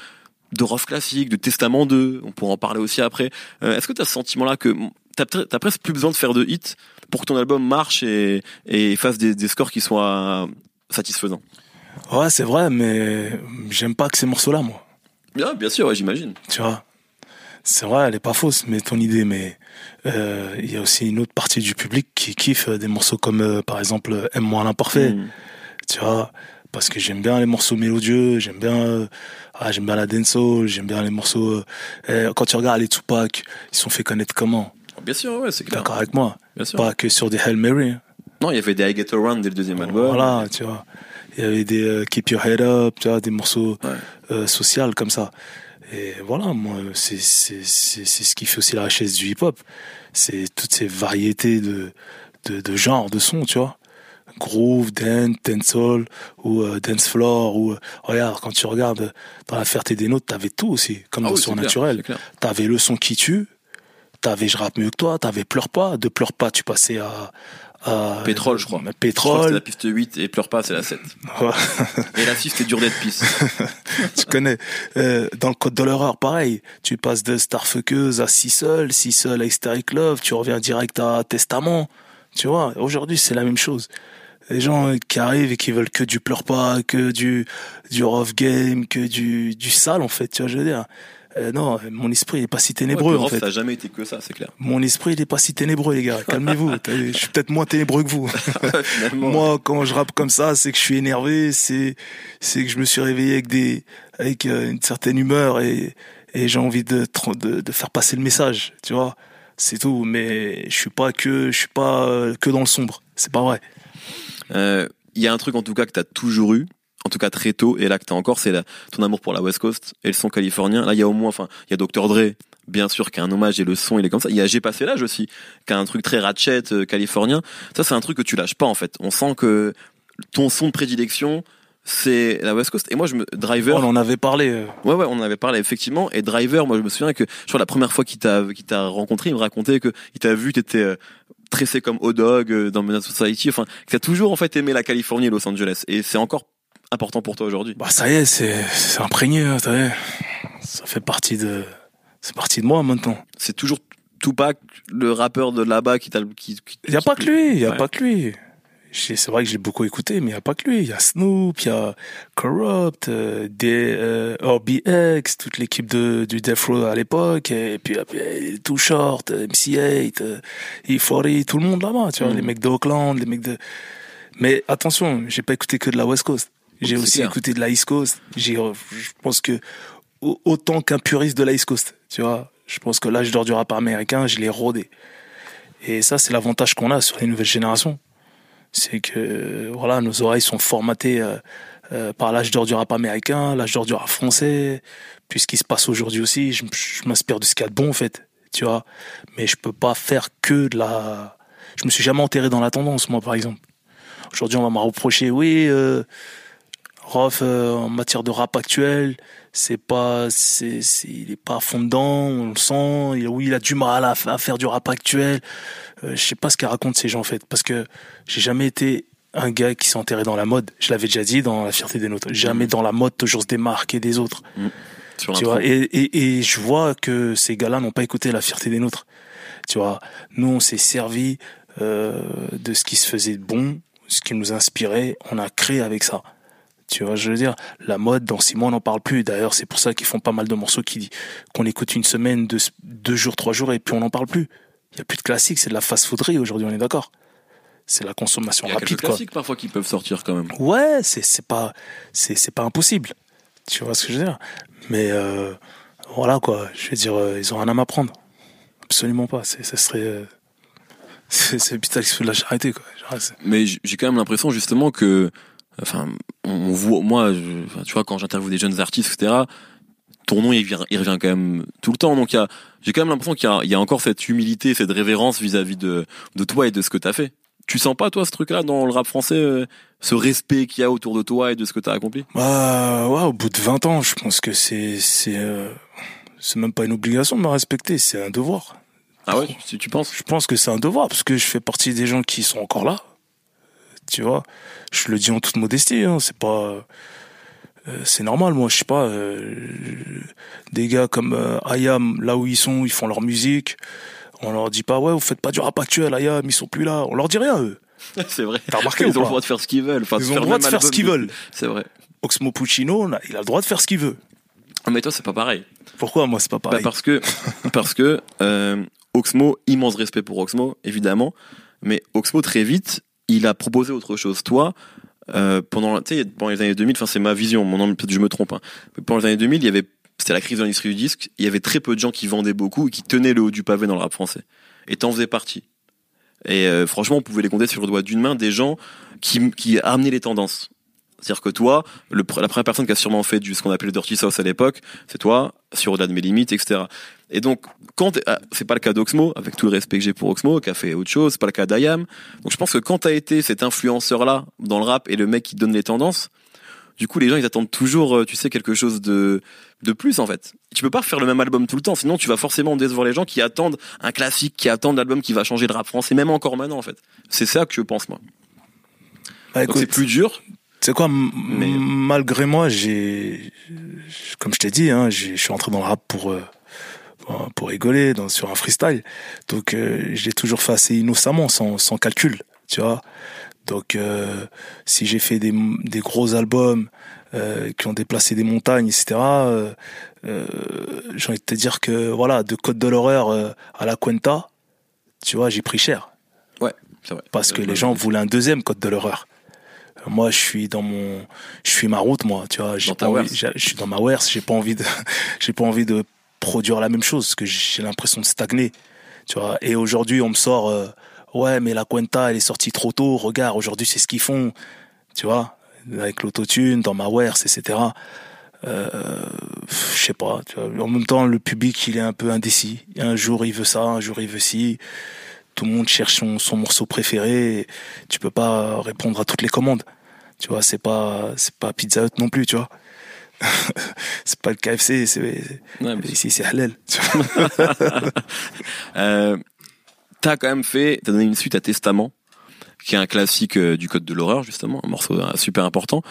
de rough classique, de Testament 2, on pourra en parler aussi après. Euh, Est-ce que tu as ce sentiment-là que t'as pre- t'as presque plus besoin de faire de hits pour que ton album marche et, et fasse des, des scores qui soient satisfaisants? Ouais, c'est vrai, mais j'aime pas que ces morceaux-là, moi. Bien, bien sûr, ouais, j'imagine. Tu vois C'est vrai, elle est pas fausse, mais ton idée, mais euh, il y a aussi une autre partie du public qui kiffe des morceaux comme, euh, par exemple, euh, Aime-moi l'imparfait. Mm. tu vois parce que j'aime bien les morceaux mélodieux j'aime bien euh, ah, j'aime bien la dancehall j'aime bien les morceaux euh, eh, quand tu regardes les Tupac ils sont fait connaître comment? Bien sûr, ouais, c'est clair. d'accord avec moi Bien sûr. pas que sur des Hail Mary. Non, il y avait des I Get Around dès le deuxième album. voilà tu vois il y avait des euh, Keep Your Head Up tu vois des morceaux Ouais. euh, sociaux comme ça et voilà moi c'est c'est c'est ce qui fait aussi la richesse du hip hop c'est toutes ces variétés de de, de genres de sons tu vois groove, dance, dancehall ou euh, dance floor ou euh, regarde quand tu regardes euh, dans la Ferté des Nôtres, t'avais tout aussi comme Ah dans oui, c'est Surnaturel. c'est. T'avais le son qui tue, t'avais je rappe mieux que toi, t'avais pleure pas, de pleure pas tu passais à, Pétrole, je crois. Pétrole, la piste 8 et Pleure pas, c'est la 7. Et la 6, c'était Dur d'être pisse. [laughs] tu connais. Euh, dans le code de l'horreur, pareil. Tu passes de Starfuckeuse à Si Seul, Si Seul à Hysteric Love, tu reviens direct à Testament. Tu vois, aujourd'hui, c'est la même chose. Les gens qui arrivent et qui veulent que du pleure pas, que du, du rough game, que du, du sale, en fait, tu vois, je veux dire. Euh, non, mon esprit il est pas si ténébreux, Ouais, en fait. Ça a jamais été que ça, c'est clair. Mon esprit il est pas si ténébreux, les gars. [laughs] Calmez-vous. Je suis peut-être moins ténébreux que vous. [laughs] Moi, quand je rappe comme ça, c'est que je suis énervé, c'est c'est que je me suis réveillé avec des avec euh, une certaine humeur et et j'ai envie de, de de faire passer le message, tu vois. C'est tout, mais je suis pas que je suis pas euh, que dans le sombre. C'est pas vrai. Euh, Il y a un truc en tout cas que t'as toujours eu, en tout cas très tôt, et là que t'as encore, c'est ton amour pour la West Coast et le son californien. Là, il y a au moins, enfin, il y a Dr. Dre, bien sûr, qui a un hommage et le son, il est comme ça. Il y a J'ai passé l'âge aussi, qui a un truc très ratchet euh, californien. Ça, c'est un truc que tu lâches pas en fait. On sent que ton son de prédilection, c'est la West Coast. Et moi, je me Driver. On en avait parlé. euh, Ouais, ouais, on en avait parlé effectivement. Et Driver, moi, je me souviens que je crois la première fois qu'il t'a qu'il t'a rencontré, il me racontait que il t'a vu, t'étais euh, tressé comme O-Dog euh, dans Menace Society. Enfin, que t'as toujours en fait aimé la Californie et Los Angeles. Et c'est encore important pour toi aujourd'hui. Bah ça y est, c'est imprégné, hein, vu. Ça fait partie de c'est partie de moi maintenant. C'est toujours Tupac, le rappeur de là-bas, qui t'a qui, qui- Il y a qui- pas que lui, il y a Ouais. pas que lui. C'est vrai que j'ai beaucoup écouté, mais il n'y a pas que lui. Il y a Snoop, il y a Corrupt, euh, des, euh, RBX, toute l'équipe de, du Death Row à l'époque, et puis après, Too Short, euh, MC8, euh, E40, tout le monde là-bas, tu vois, les mecs de Oakland, les mecs de... Mais attention, j'ai pas écouté que de la West Coast. J'ai aussi écouté de la East Coast. J'ai, euh, je pense que au- autant qu'un puriste de la East Coast, tu vois. Je pense que l'âge d'or du rap américain, je l'ai rodé. Et ça, c'est l'avantage qu'on a sur les nouvelles générations. C'est que, voilà, nos oreilles sont formatées euh, euh, par l'âge d'or du rap américain, l'âge d'or du rap français. Puis ce qui se passe aujourd'hui aussi, je, m'inspire de ce qu'il y a de bon, en fait. Tu vois. Mais je peux pas faire que de la. Je me suis jamais enterré dans la tendance, moi, par exemple. Aujourd'hui, on va me reprocher, oui, euh, Rof, euh, en matière de rap actuel, c'est pas, c'est, il est pas à fond dedans, on le sent. Oui, il a du mal à faire du rap actuel. Euh, je sais pas ce qu'ils racontent ces gens en fait, parce que j'ai jamais été un gars qui s'est enterré dans la mode. Je l'avais déjà dit dans la fierté des nôtres. Jamais dans la mode, toujours se démarquer des autres. Sur Tu vois, et, et, et je vois que ces gars-là n'ont pas écouté la fierté des nôtres. Tu vois, nous on s'est servi euh, de ce qui se faisait de bon, ce qui nous inspirait, on a créé avec ça. Tu vois, je veux dire, la mode dans six mois on n'en parle plus. D'ailleurs, c'est pour ça qu'ils font pas mal de morceaux qui qu'on écoute une semaine, deux, deux jours, trois jours et puis on n'en parle plus. Il y a plus de classiques, c'est de la fast-fooderie aujourd'hui, on est d'accord. C'est la consommation Il y a rapide, quelques quoi. classiques parfois qui peuvent sortir quand même. Ouais, c'est c'est pas c'est c'est pas impossible. Tu vois ce que je veux dire? Mais euh, voilà quoi, je veux dire euh, ils ont rien à m'apprendre. Absolument pas, c'est ça serait euh, [laughs] c'est putain qui se fait de la charité quoi. Genre, Mais j'ai quand même l'impression justement que, enfin, on, on voit, moi, je- tu vois, quand j'interviewe des jeunes artistes, etc., ton nom il, vient- il revient quand même tout le temps. Donc j'ai quand même l'impression qu'il y y a encore cette humilité, cette révérence vis-à-vis de, de toi et de ce que t'as fait. Tu sens pas toi ce truc-là dans le rap français, euh, ce respect qu'il y a autour de toi et de ce que t'as accompli? Bah ouais, au bout de 20 ans, je pense que c'est c'est euh, même pas une obligation de me respecter, c'est un devoir. Ah ouais, tu, tu penses? Je pense que c'est un devoir parce que je fais partie des gens qui sont encore là. Tu vois, je le dis en toute modestie, hein, c'est pas euh, c'est normal moi, je sais pas euh, des gars comme euh, Ayam là où ils sont, ils font leur musique. On leur dit pas ouais, vous faites pas du rap actuel Ayam, ils sont plus là. On leur dit rien eux. [laughs] C'est vrai. T'as remarqué [laughs] Ils ont le droit de faire ce qu'ils veulent. Enfin, Ils ont le droit de faire ce qu'ils veulent. C'est vrai. Oxmo Puccino, il a le droit de faire ce qu'il veut. Ah, Mais toi, c'est pas pareil. Pourquoi moi c'est pas Bah, pareil parce que [laughs] parce que euh, Oxmo, immense respect pour Oxmo, évidemment, mais Oxmo très vite, il a proposé autre chose. Toi, euh, pendant, pendant les années 2000, enfin c'est ma vision, mon nom, je me trompe. Hein, mais pendant les années 2000, il y avait, c'était la crise de l'industrie du disque, il y avait très peu de gens qui vendaient beaucoup et qui tenaient le haut du pavé dans le rap français. Et t'en faisais partie. Et euh, franchement, on pouvait les compter sur le doigt d'une main des gens qui amenaient les tendances. C'est-à-dire que toi, le, la première personne qui a sûrement fait du ce qu'on appelait le dirty sauce à l'époque, c'est toi, sur au-delà de mes limites, etc. Et donc, quand ah, c'est pas le cas d'Oxmo, avec tout le respect que j'ai pour Oxmo, qui a fait autre chose, c'est pas le cas d'Ayam. Donc je pense que quand t'as été cet influenceur-là dans le rap et le mec qui donne les tendances, du coup les gens ils attendent toujours, euh, tu sais, quelque chose de de plus en fait. Tu peux pas faire le même album tout le temps, sinon tu vas forcément décevoir les gens qui attendent un classique, qui attendent l'album qui va changer le rap français, même encore maintenant en fait. C'est ça que je pense moi. Bah, Donc c'est plus dur. C'est quoi, Mais- malgré moi, j'ai, comme je t'ai dit, hein, j'ai- je suis entré dans le rap pour euh, pour- rigoler, dans, sur un freestyle. Donc, euh, je l'ai toujours fait assez innocemment, sans, sans calcul, tu vois. Donc, euh, si j'ai fait des, des gros albums euh, qui ont déplacé des montagnes, etc., euh, j'ai envie de te dire que, voilà, de Côte de l'horreur à la Cuenta, tu vois, j'ai pris cher C'est vrai. parce que les gens voulaient un deuxième code de l'horreur. Moi, je suis dans mon, je suis ma route, moi, tu vois. j'ai pas envie- Je suis dans ma Wers, j'ai pas envie de, [laughs] j'ai pas envie de produire la même chose, parce que j'ai l'impression de stagner, tu vois. Et aujourd'hui, on me sort, euh, ouais, mais la Cuenta, elle est sortie trop tôt. Regarde, aujourd'hui, c'est ce qu'ils font, tu vois, avec l'autotune, dans ma Wers, etc. Euh, je sais pas. Tu vois. En même temps, le public, il est un peu indécis. Un jour, il veut ça, un jour, il veut ci tout le monde cherche son, son morceau préféré. Tu peux pas répondre à toutes les commandes. Tu vois, c'est pas c'est pas Pizza Hut non plus, tu vois. [laughs] c'est pas le KFC, c'est Ouais, ici c'est halal. [laughs] Euh, t'as quand même fait, t'as donné une suite à Testament, qui est un classique euh, du code de l'horreur, justement, un morceau euh, super important.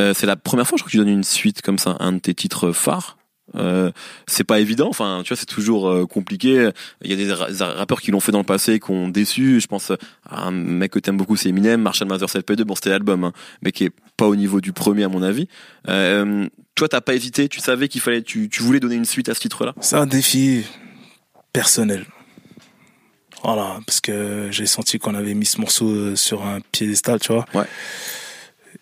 Euh, c'est la première fois, je crois, que tu donnes une suite comme ça, un de tes titres phares. Euh, c'est pas évident. Enfin, tu vois, c'est toujours euh, compliqué. Il y a des, ra- des rappeurs qui l'ont fait dans le passé, qui ont déçu. Je pense à un mec que t'aimes beaucoup, c'est Eminem, Marshall Mathers LP2. Bon, c'était l'album, hein, mais qui est pas au niveau du premier à mon avis. Euh, toi, t'as pas hésité. Tu savais qu'il fallait, tu, tu voulais donner une suite à ce titre-là? C'est un défi personnel. Voilà, parce que j'ai senti qu'on avait mis ce morceau euh, sur un piédestal, tu vois. Ouais.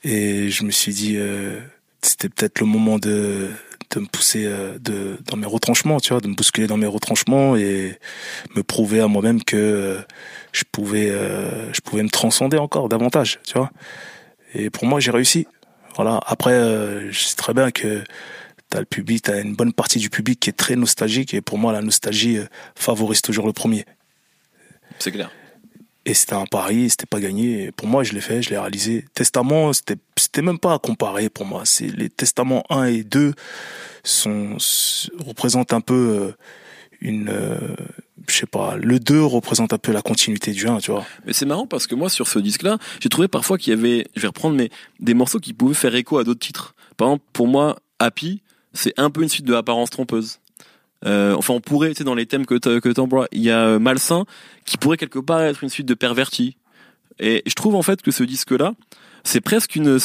Et je me suis dit, euh, c'était peut-être le moment de, de me pousser euh, dans mes retranchements, tu vois, de me bousculer dans mes retranchements et me prouver à moi-même que euh, je pouvais, euh, je pouvais me transcender encore davantage, tu vois. Et pour moi, j'ai réussi. Voilà. Après, je sais très bien que t'as le public, t'as une bonne partie du public qui est très nostalgique et pour moi, la nostalgie favorise toujours le premier. C'est clair. Et c'était un pari, c'était pas gagné. Pour moi, je l'ai fait, je l'ai réalisé. Testament, c'était, c'était même pas à comparer pour moi. C'est les testaments 1 et 2 sont, représentent un peu euh, une, euh, je sais pas, le 2 représente un peu la continuité du 1, tu vois. Mais c'est marrant parce que moi, sur ce disque-là, j'ai trouvé parfois qu'il y avait, je vais reprendre, mais des morceaux qui pouvaient faire écho à d'autres titres. Par exemple, pour moi, Happy, c'est un peu une suite de Apparence trompeuse. Euh, enfin, on pourrait, tu sais, dans les thèmes que que t'emploies, il y a euh, Malsain qui pourrait quelque part être une suite de Perverti. Et je trouve en fait que ce disque-là, c'est presque une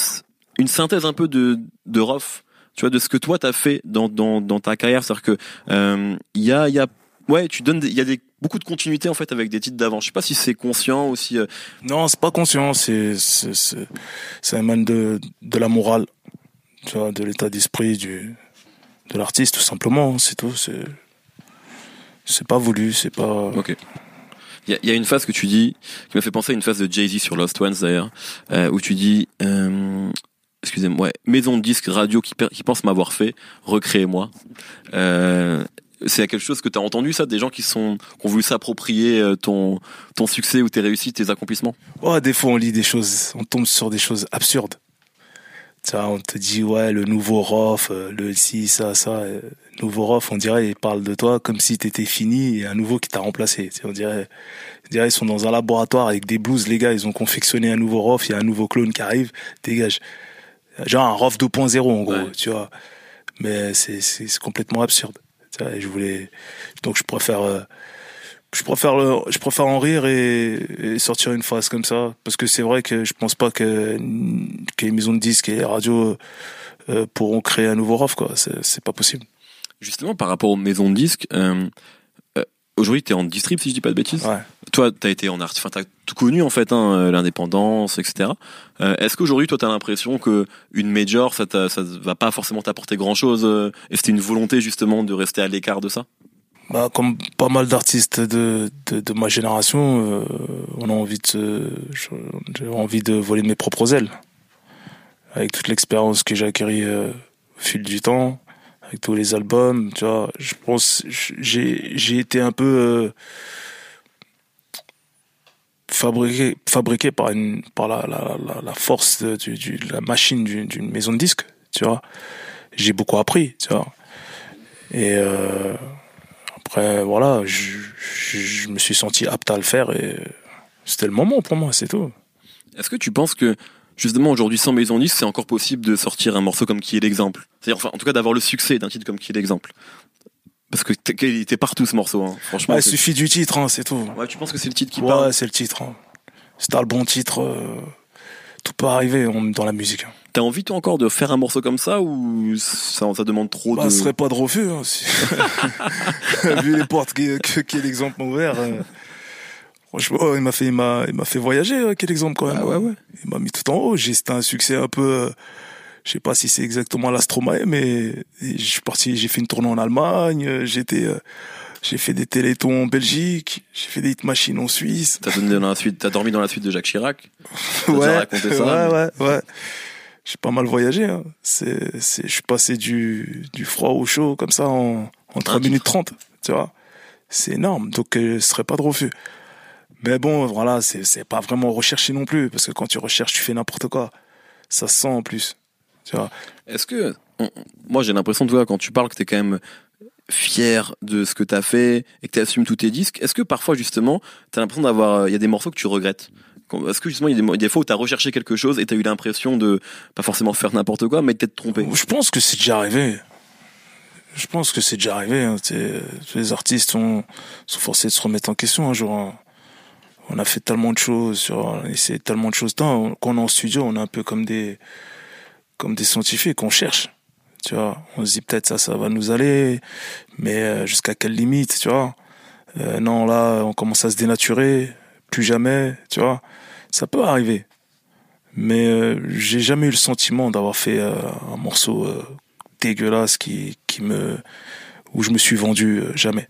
une synthèse un peu de de Rof, tu vois, de ce que toi t'as fait dans dans dans ta carrière, c'est-à-dire que euh, il y a il y a ouais, tu donnes il y a des beaucoup de continuité en fait avec des titres d'avant. Je sais pas si c'est conscient ou si euh, Non, c'est pas conscient, c'est, c'est, c'est, ça émane de, de la morale, tu vois, de l'état d'esprit du, de l'artiste, tout simplement, c'est tout, c'est, c'est pas voulu, c'est pas, Ok. Il y y a une phase que tu dis, qui m'a fait penser à une phase de Jay-Z sur Lost Ones d'ailleurs, euh, où tu dis, euh, excusez-moi, ouais, maison de disques radio qui, qui pense m'avoir fait, recréez-moi. Euh, c'est quelque chose que tu as entendu ça, des gens qui sont qui ont voulu s'approprier euh, ton ton succès ou tes réussites, tes accomplissements? Ouais, des fois on lit des choses, on tombe sur des choses absurdes. Tu vois, on te dit ouais le nouveau Rof, euh, le ci ça ça, euh, nouveau Rof, on dirait il parle de toi comme si t'étais fini et un nouveau qui t'a remplacé. Tu sais, on dirait, on dirait ils sont dans un laboratoire avec des blues, les gars, ils ont confectionné un nouveau Rof, il y a un nouveau clone qui arrive, dégage. Genre un Rof 2.0 en gros, Ouais. tu vois. Mais c'est c'est c'est complètement absurde. Tu vois, et je voulais donc je préfère euh, je préfère le, je préfère en rire et, et sortir une phrase comme ça parce que c'est vrai que je pense pas que que les maisons de disques et les radios euh, pourront créer un nouveau ROF quoi c'est c'est pas possible Justement, par rapport aux maisons de disques, euh, euh, aujourd'hui tu es en distrib si je dis pas de bêtises. ouais toi, t'as été en art, enfin, t'as tout connu en fait, hein, euh, l'indépendance, etc. Euh, Est-ce qu'aujourd'hui, toi, t'as l'impression que une major, ça, ça va pas forcément t'apporter grand chose, et c'était une volonté justement de rester à l'écart de ça? Bah comme pas mal d'artistes de, de de ma génération euh, on a envie de j'ai envie de voler mes propres ailes. Avec toute l'expérience que j'ai acquis euh, au fil du temps avec tous les albums tu vois je pense j'ai j'ai été un peu euh, fabriqué fabriqué par une par la la, la, la force de, du, du la machine d'une d'une maison de disques tu vois. J'ai beaucoup appris tu vois. Et euh, après voilà je, je, je me suis senti apte à le faire et c'était le moment pour moi c'est tout Est-ce que tu penses que justement aujourd'hui, sans maison de disques, c'est encore possible de sortir un morceau comme qui est l'exemple? C'est-à-dire, enfin, en tout cas, d'avoir le succès d'un titre comme qui est l'exemple Parce que il était partout ce morceau, hein. franchement. Ouais, il c'est- suffit du titre hein, c'est tout Ouais, tu penses que c'est le titre qui parle? ouais c'est le titre hein. t'as le bon titre euh, tout peut arriver on- dans la musique hein. T'as envie toi encore de faire un morceau comme ça ou ça, ça demande trop Bah, de ce serait pas de refus. Hein, si... [laughs] [laughs] Vu les portes qui, que, quel exemple ouvert. euh, Franchement, il m'a fait, il m'a, il m'a fait voyager. euh, Quel exemple quand même. Ah ouais, ouais. Il m'a mis tout en haut. C'était un succès un peu. euh, Je sais pas si c'est exactement l'Astromae, mais je suis parti. J'ai fait une tournée en Allemagne. euh, J'étais, euh, j'ai fait des télétons en Belgique. J'ai fait des hit machines en Suisse. T'as donné dans la suite, t'as dormi dans la suite de Jacques Chirac. [laughs] Déjà raconté ça, ouais, ouais, ouais. J'ai pas mal voyagé. Hein. C'est, c'est, je suis passé du, du froid au chaud comme ça en, en 3 Un minutes 30. Tu vois, c'est énorme. Donc, euh, ce serait pas de refus. Mais bon, voilà, c'est, c'est pas vraiment recherché non plus parce que quand tu recherches, tu fais n'importe quoi. Ça se sent en plus. Tu vois. Est-ce que moi j'ai l'impression de toi quand tu parles que t'es quand même fier de ce que t'as fait et que t'assumes tous tes disques. Est-ce que parfois justement t'as l'impression d'avoir il y a des morceaux que tu regrettes? Est-ce que justement il y a des, fois où t'as recherché quelque chose et t'as eu l'impression de pas forcément faire n'importe quoi mais t'être trompé? Je pense que c'est déjà arrivé. Je pense que c'est déjà arrivé. Hein. Les artistes sont, sont forcés de se remettre en question un jour. Hein. On a fait tellement de choses, sur, on a essayé tellement de choses. Quand on est en studio, on est un peu comme des, comme des scientifiques, on cherche. Tu vois, on se dit peut-être ça, ça va nous aller, mais euh, jusqu'à quelle limite, tu vois? Euh, non, là, on commence à se dénaturer, plus jamais, tu vois? Ça peut arriver. Mais euh, j'ai jamais eu le sentiment d'avoir fait un morceau dégueulasse qui, qui me, où je me suis vendu, jamais.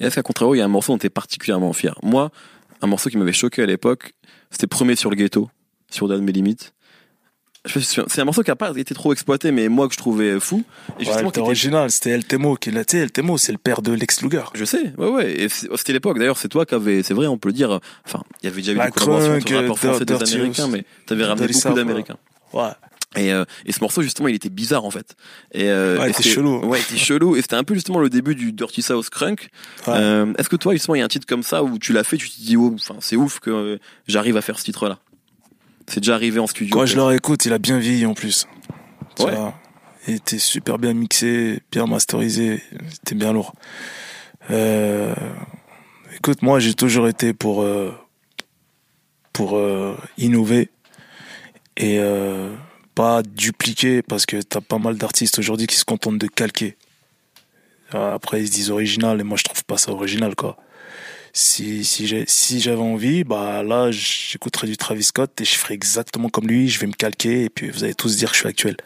Et est-ce qu'à contrario, il y a un morceau dont tu es particulièrement fier Moi, un morceau qui m'avait choqué à l'époque, c'était Premier sur le ghetto, sur Dan mes limites c'est un morceau qui a pas été trop exploité, mais moi que je trouvais fou. Et justement, ouais, original, c'était El Temo qui l'a. El Temo, c'est le père de Lex Luger. Je sais, ouais, ouais. Et c'était l'époque. D'ailleurs, c'est toi qui avais, c'est vrai, on peut le dire. Enfin, il y avait déjà eu des collaborations entre rappeurs français des Américains, mais t'avais ramené beaucoup d'Américains. Ouais. Et, euh, et ce morceau justement il était bizarre en fait et euh, ouais, il était chelou ouais il était chelou et c'était un peu justement le début du Dirty South Crunk ouais. euh, est-ce que toi justement il y a un titre comme ça où tu l'as fait tu te dis oh enfin c'est ouf que euh, j'arrive à faire ce titre là c'est déjà arrivé en studio. Quand je le réécoute, il a bien vieilli en plus. ouais. il était super bien mixé, bien masterisé, c'était bien lourd. Euh, écoute, moi j'ai toujours été pour euh, pour euh, innover et pas dupliquer parce que t'as pas mal d'artistes aujourd'hui qui se contentent de calquer. Après ils se disent original et moi je trouve pas ça original quoi si si j'ai si j'avais envie bah là j'écouterais du Travis Scott et je ferais exactement comme lui. Je vais me calquer et puis vous allez tous dire que je suis actuel.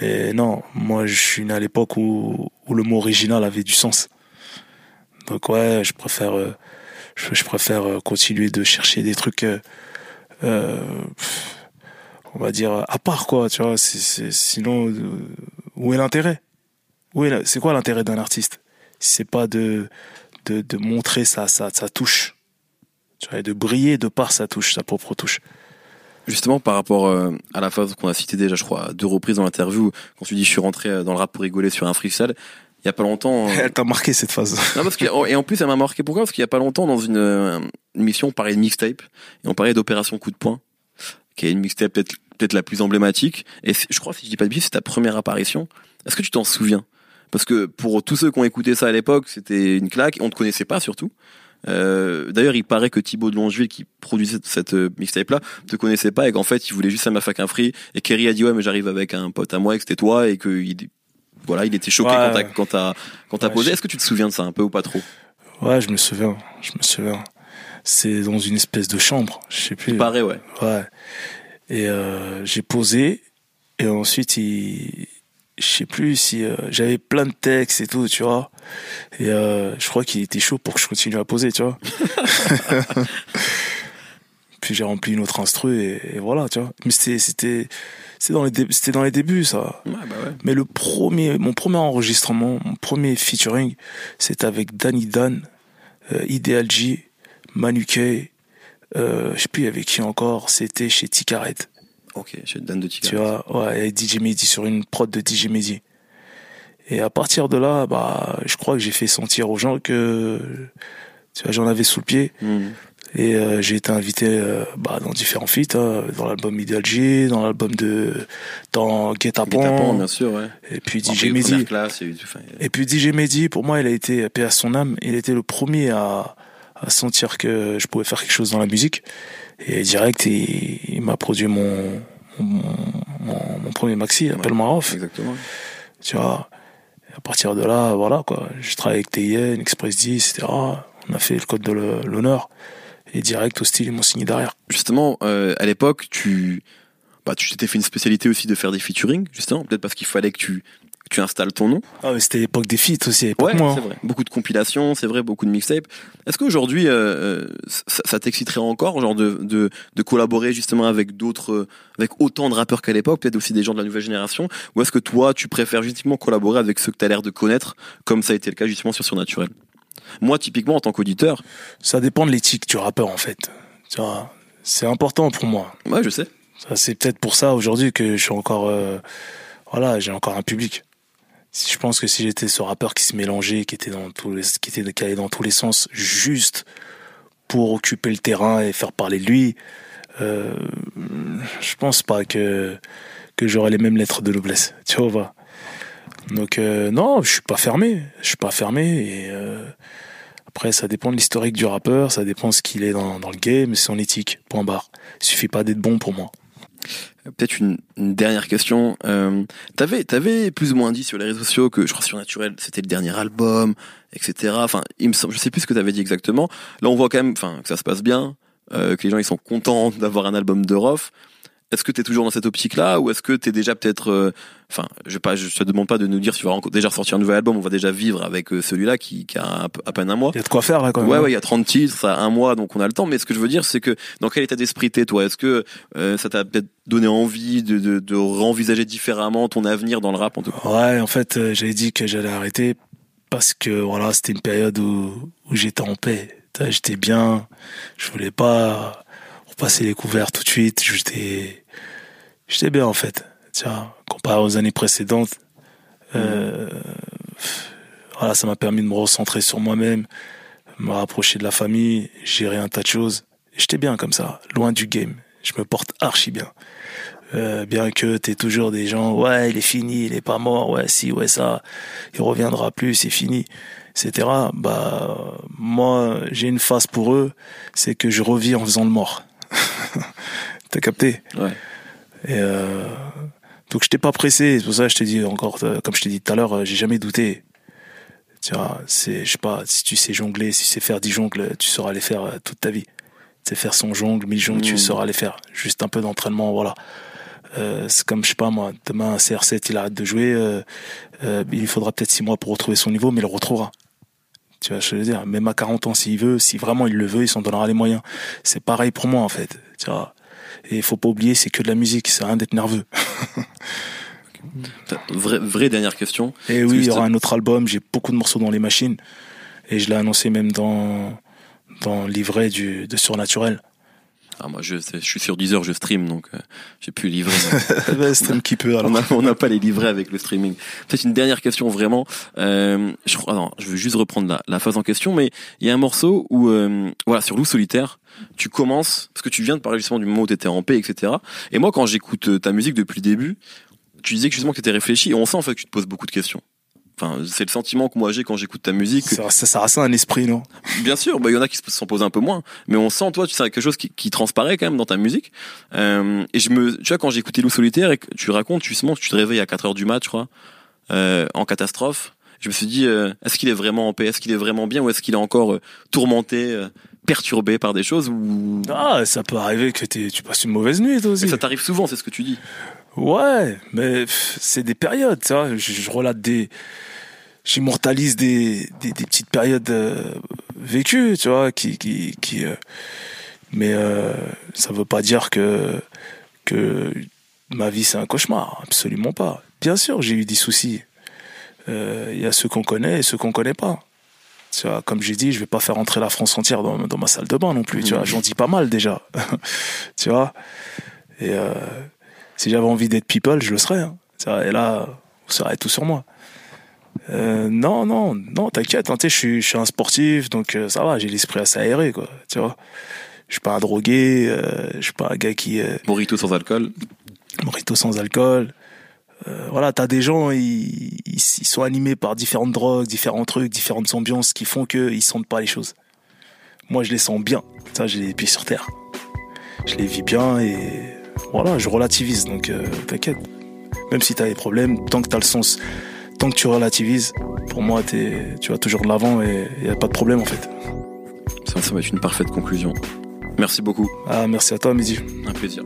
Mais non moi je suis né à l'époque où où le mot original avait du sens. Donc ouais je préfère euh, je, préfère euh, continuer de chercher des trucs euh, on va dire à part quoi tu vois. Sinon où est l'intérêt? Où est c'est quoi l'intérêt d'un artiste? C'est pas de de, montrer sa, sa, touche. Tu vois, et de briller de par sa touche, sa propre touche. Justement, par rapport euh, à la phase qu'on a citée déjà, je crois, deux reprises dans l'interview, quand tu dis je suis rentré euh, dans le rap pour rigoler sur un freestyle, il y a pas longtemps. Euh, [laughs] elle t'a marqué cette phase. Non, parce que, et en plus, elle m'a marqué pourquoi? Parce qu'il y a pas longtemps, dans une, émission, on parlait de mixtape, et on parlait d'opération coup de poing, qui est une mixtape peut-être peut-être la plus emblématique. Et je crois, si je dis pas de bêtises, c'est ta première apparition. Est-ce que tu t'en souviens? Parce que pour tous ceux qui ont écouté ça à l'époque, c'était une claque. On te connaissait pas surtout. Euh, D'ailleurs, il paraît que Thibaut de Longeville, qui produisait cette euh, mixtape-là, te connaissait pas et qu'en fait, il voulait juste un un free. Et Kerry a dit ouais, mais j'arrive avec un pote à moi et que c'était toi et que il, voilà, il était choqué quand t'as quand t'as quand t'as posé. Est-ce que tu te souviens de ça un peu ou pas trop? Ouais, je me souviens. Je me souviens. C'est dans une espèce de chambre. Je sais plus. Il paraît ouais. Ouais. Et euh, j'ai posé et ensuite il je sais plus si euh, j'avais plein de textes et tout, tu vois. Et euh, je crois qu'il était chaud pour que je continue à poser, tu vois. [laughs] Puis j'ai rempli une autre instru et, voilà, tu vois. Mais c'était c'était c'était dans les c'était dans les débuts ça. Ouais, bah ouais. Mais le premier mon premier enregistrement, mon premier featuring, c'était avec Danny Dan, euh, Ideal G, Manu K, euh, je sais plus avec qui encore, c'était chez Ticaret. Ok, chez Dan de Tu vois, ouais, DJ Mehdi sur une prod de DJ Mehdi. Et à partir de là, bah, je crois que j'ai fait sentir aux gens que, tu vois, j'en avais sous le pied. Hmm. Et euh, j'ai été invité euh, bah, dans différents feats, hein, dans l'album Ideal dans l'album de dans Get Up bien sûr, ouais. Et puis DJ Mehdi. Et puis DJ Mehdi, pour moi, il a été paix à son âme. Il était le premier à, à sentir que je pouvais faire quelque chose dans la musique. Et direct, il, m'a produit mon, mon, mon, premier maxi, Appelle-moi Off. Exactement. Tu vois. À partir de là, voilà, quoi. J'ai travaillé avec TIN, Express 10, etc. On a fait le code de l'honneur. Et direct, au style, ils m'ont signé derrière. Justement, euh, à l'époque, tu, bah, tu t'étais fait une spécialité aussi de faire des featuring, justement. Peut-être parce qu'il fallait que tu, tu installes ton nom. Ah mais c'était l'époque des feats aussi, ouais, moi. c'est vrai. Beaucoup de compilations, c'est vrai, beaucoup de mixtapes. Est-ce qu'aujourd'hui, euh, euh ça, ça t'exciterait encore, genre de, de, de collaborer justement avec d'autres, avec autant de rappeurs qu'à l'époque, peut-être aussi des gens de la nouvelle génération, ou est-ce que toi, tu préfères justement collaborer avec ceux que tu as l'air de connaître, comme ça a été le cas justement sur Surnaturel? Moi, typiquement, en tant qu'auditeur... Ça dépend de l'éthique du rappeur, en fait. Tu vois, c'est important pour moi. Ouais, je sais. C'est peut-être pour ça aujourd'hui que je suis encore... Euh, voilà, j'ai encore un public je pense que si j'étais ce rappeur qui se mélangeait, qui était dans tous les, qui était qui allait dans tous les sens, juste pour occuper le terrain et faire parler de lui, euh, je pense pas que que j'aurais les mêmes lettres de noblesse. Tu vois. Donc euh, non, je suis pas fermé. Je suis pas fermé et euh, après ça dépend de l'historique du rappeur, ça dépend de ce qu'il est dans, dans le game, son éthique. Point barre. Il suffit pas d'être bon pour moi. Peut-être une, une, dernière question. Euh, t'avais, t'avais plus ou moins dit sur les réseaux sociaux que je crois Surnaturel, c'était le dernier album, etc. Enfin, il me semble, je sais plus ce que t'avais dit exactement. Là, on voit quand même, enfin, que ça se passe bien, euh, que les gens ils sont contents d'avoir un album de Rof. Est-ce que tu es toujours dans cette optique-là ou est-ce que tu es déjà peut-être, euh, enfin, je je te demande pas de nous dire si tu vas déjà ressortir un nouvel album, on va déjà vivre avec euh, celui-là qui, qui a à peine un mois. Il y a de quoi faire là quand même. Ouais, ouais, il y a 30 titres, ça a un mois, donc on a le temps. Mais ce que je veux dire, c'est que dans quel état d'esprit t'es toi? Est-ce que euh, ça t'a peut-être donné envie de, de, de renvisager différemment ton avenir dans le rap en tout cas? Ouais, en fait, j'avais dit que j'allais arrêter parce que voilà, c'était une période où, où j'étais en paix. J'étais bien, je voulais pas repasser les couverts tout de suite. J'étais j'étais bien en fait. Tiens, comparé aux années précédentes, euh, voilà, ça m'a permis de me recentrer sur moi-même, me rapprocher de la famille, gérer un tas de choses. J'étais bien comme ça, loin du game. Je me porte archi bien. Euh, bien que t'es toujours des gens, ouais, il est fini, il est pas mort, ouais, si, ouais, ça, il reviendra plus, c'est fini, etc. Bah, moi, j'ai une phase pour eux, c'est que je revis en faisant le mort. [laughs] T'as capté? Ouais. Et euh, donc je t'ai pas pressé, c'est pour ça que je t'ai dit encore, euh, comme je t'ai dit tout à l'heure, euh, j'ai jamais douté. Tu vois, c'est, je sais pas, si tu sais jongler, si tu sais faire 10 jongles, tu sauras les faire toute ta vie. Tu sais faire son jongle, mille jongles, mmh. tu sauras les faire. Juste un peu d'entraînement, voilà. Euh, c'est comme, je sais pas moi, demain un CR7 il arrête de jouer, euh, il faudra peut-être 6 mois pour retrouver son niveau, mais il le retrouvera. Tu vois, je veux dire, même à 40 ans s'il veut, si vraiment il le veut, il s'en donnera les moyens. C'est pareil pour moi en fait. Tu vois, et il faut pas oublier, c'est que de la musique, c'est rien d'être nerveux. [laughs] vraie, vraie dernière question. Et oui, il y aura un autre album, j'ai beaucoup de morceaux dans les machines. Et je l'ai annoncé même dans, dans livret du, de Surnaturel. Ah, moi, je, je suis sur Deezer, je stream, donc euh, j'ai pu livrer. bah, stream qui peut. Alors. On n'a pas les livrets avec le streaming. Peut-être une dernière question vraiment. Euh, je crois, non, je veux juste reprendre la, la phase en question, mais il y a un morceau où, euh, voilà, sur Loup solitaire, tu commences parce que tu viens de parler justement du moment où tu étais en paix, etc. Et moi, quand j'écoute ta musique depuis le début, tu disais que justement que tu étais réfléchi, et on sent en fait que tu te poses beaucoup de questions. Enfin, c'est le sentiment que moi j'ai quand j'écoute ta musique. Ça, ça, ça reste un esprit, non? Bien sûr, bah il y en a qui s'en posent un peu moins, mais on sent toi, tu sais quelque chose qui, qui transparaît quand même dans ta musique. Euh, et je me, tu vois, quand j'ai écouté Loup solitaire et que tu racontes justement que tu te réveilles à 4 heures du match, je crois, euh, en catastrophe, je me suis dit, euh, est-ce qu'il est vraiment en paix, est-ce qu'il est vraiment bien, ou est-ce qu'il est encore euh, tourmenté, euh, perturbé par des choses ou Ah, ça peut arriver que tu passes une mauvaise nuit toi aussi. Ça t'arrive souvent, c'est ce que tu dis. Ouais, mais c'est des périodes, tu vois. Je, je relate des j'immortalise des, des, des, petites périodes euh, vécues, tu vois, qui, qui, qui euh, mais euh, ça veut pas dire que que ma vie c'est un cauchemar, absolument pas. Bien sûr, j'ai eu des soucis. Il y a ceux qu'on connaît et ceux qu'on connaît pas. Tu vois, comme j'ai dit, je vais pas faire entrer la France entière dans, dans ma salle de bain non plus. Tu vois, j'en dis pas mal déjà. [laughs] tu vois. Et si j'avais envie d'être people, je le serais. Hein. Et là, vous saurez tout sur moi. Euh, non, non, non, t'inquiète, hein, je suis, je suis un sportif, donc euh, ça va, j'ai l'esprit assez aéré, quoi, tu vois. Je suis pas un drogué, euh, je suis pas un gars qui... Euh... Morito sans alcool Morito sans alcool. Euh, voilà, t'as des gens, ils, ils, sont animés par différentes drogues, différents trucs, différentes ambiances qui font qu'ils sentent pas les choses. Moi, je les sens bien, ça, j'ai les pieds sur terre. Je les vis bien et voilà, je relativise, donc euh, t'inquiète. Même si t'as des problèmes, tant que t'as le sens tant que tu relativises, pour moi, es, tu vas toujours de l'avant et il n'y a pas de problème en fait. Ça, ça va être une parfaite conclusion. Merci beaucoup. Ah, merci à toi, Midi. Un plaisir.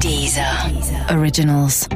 Deezer. Originals.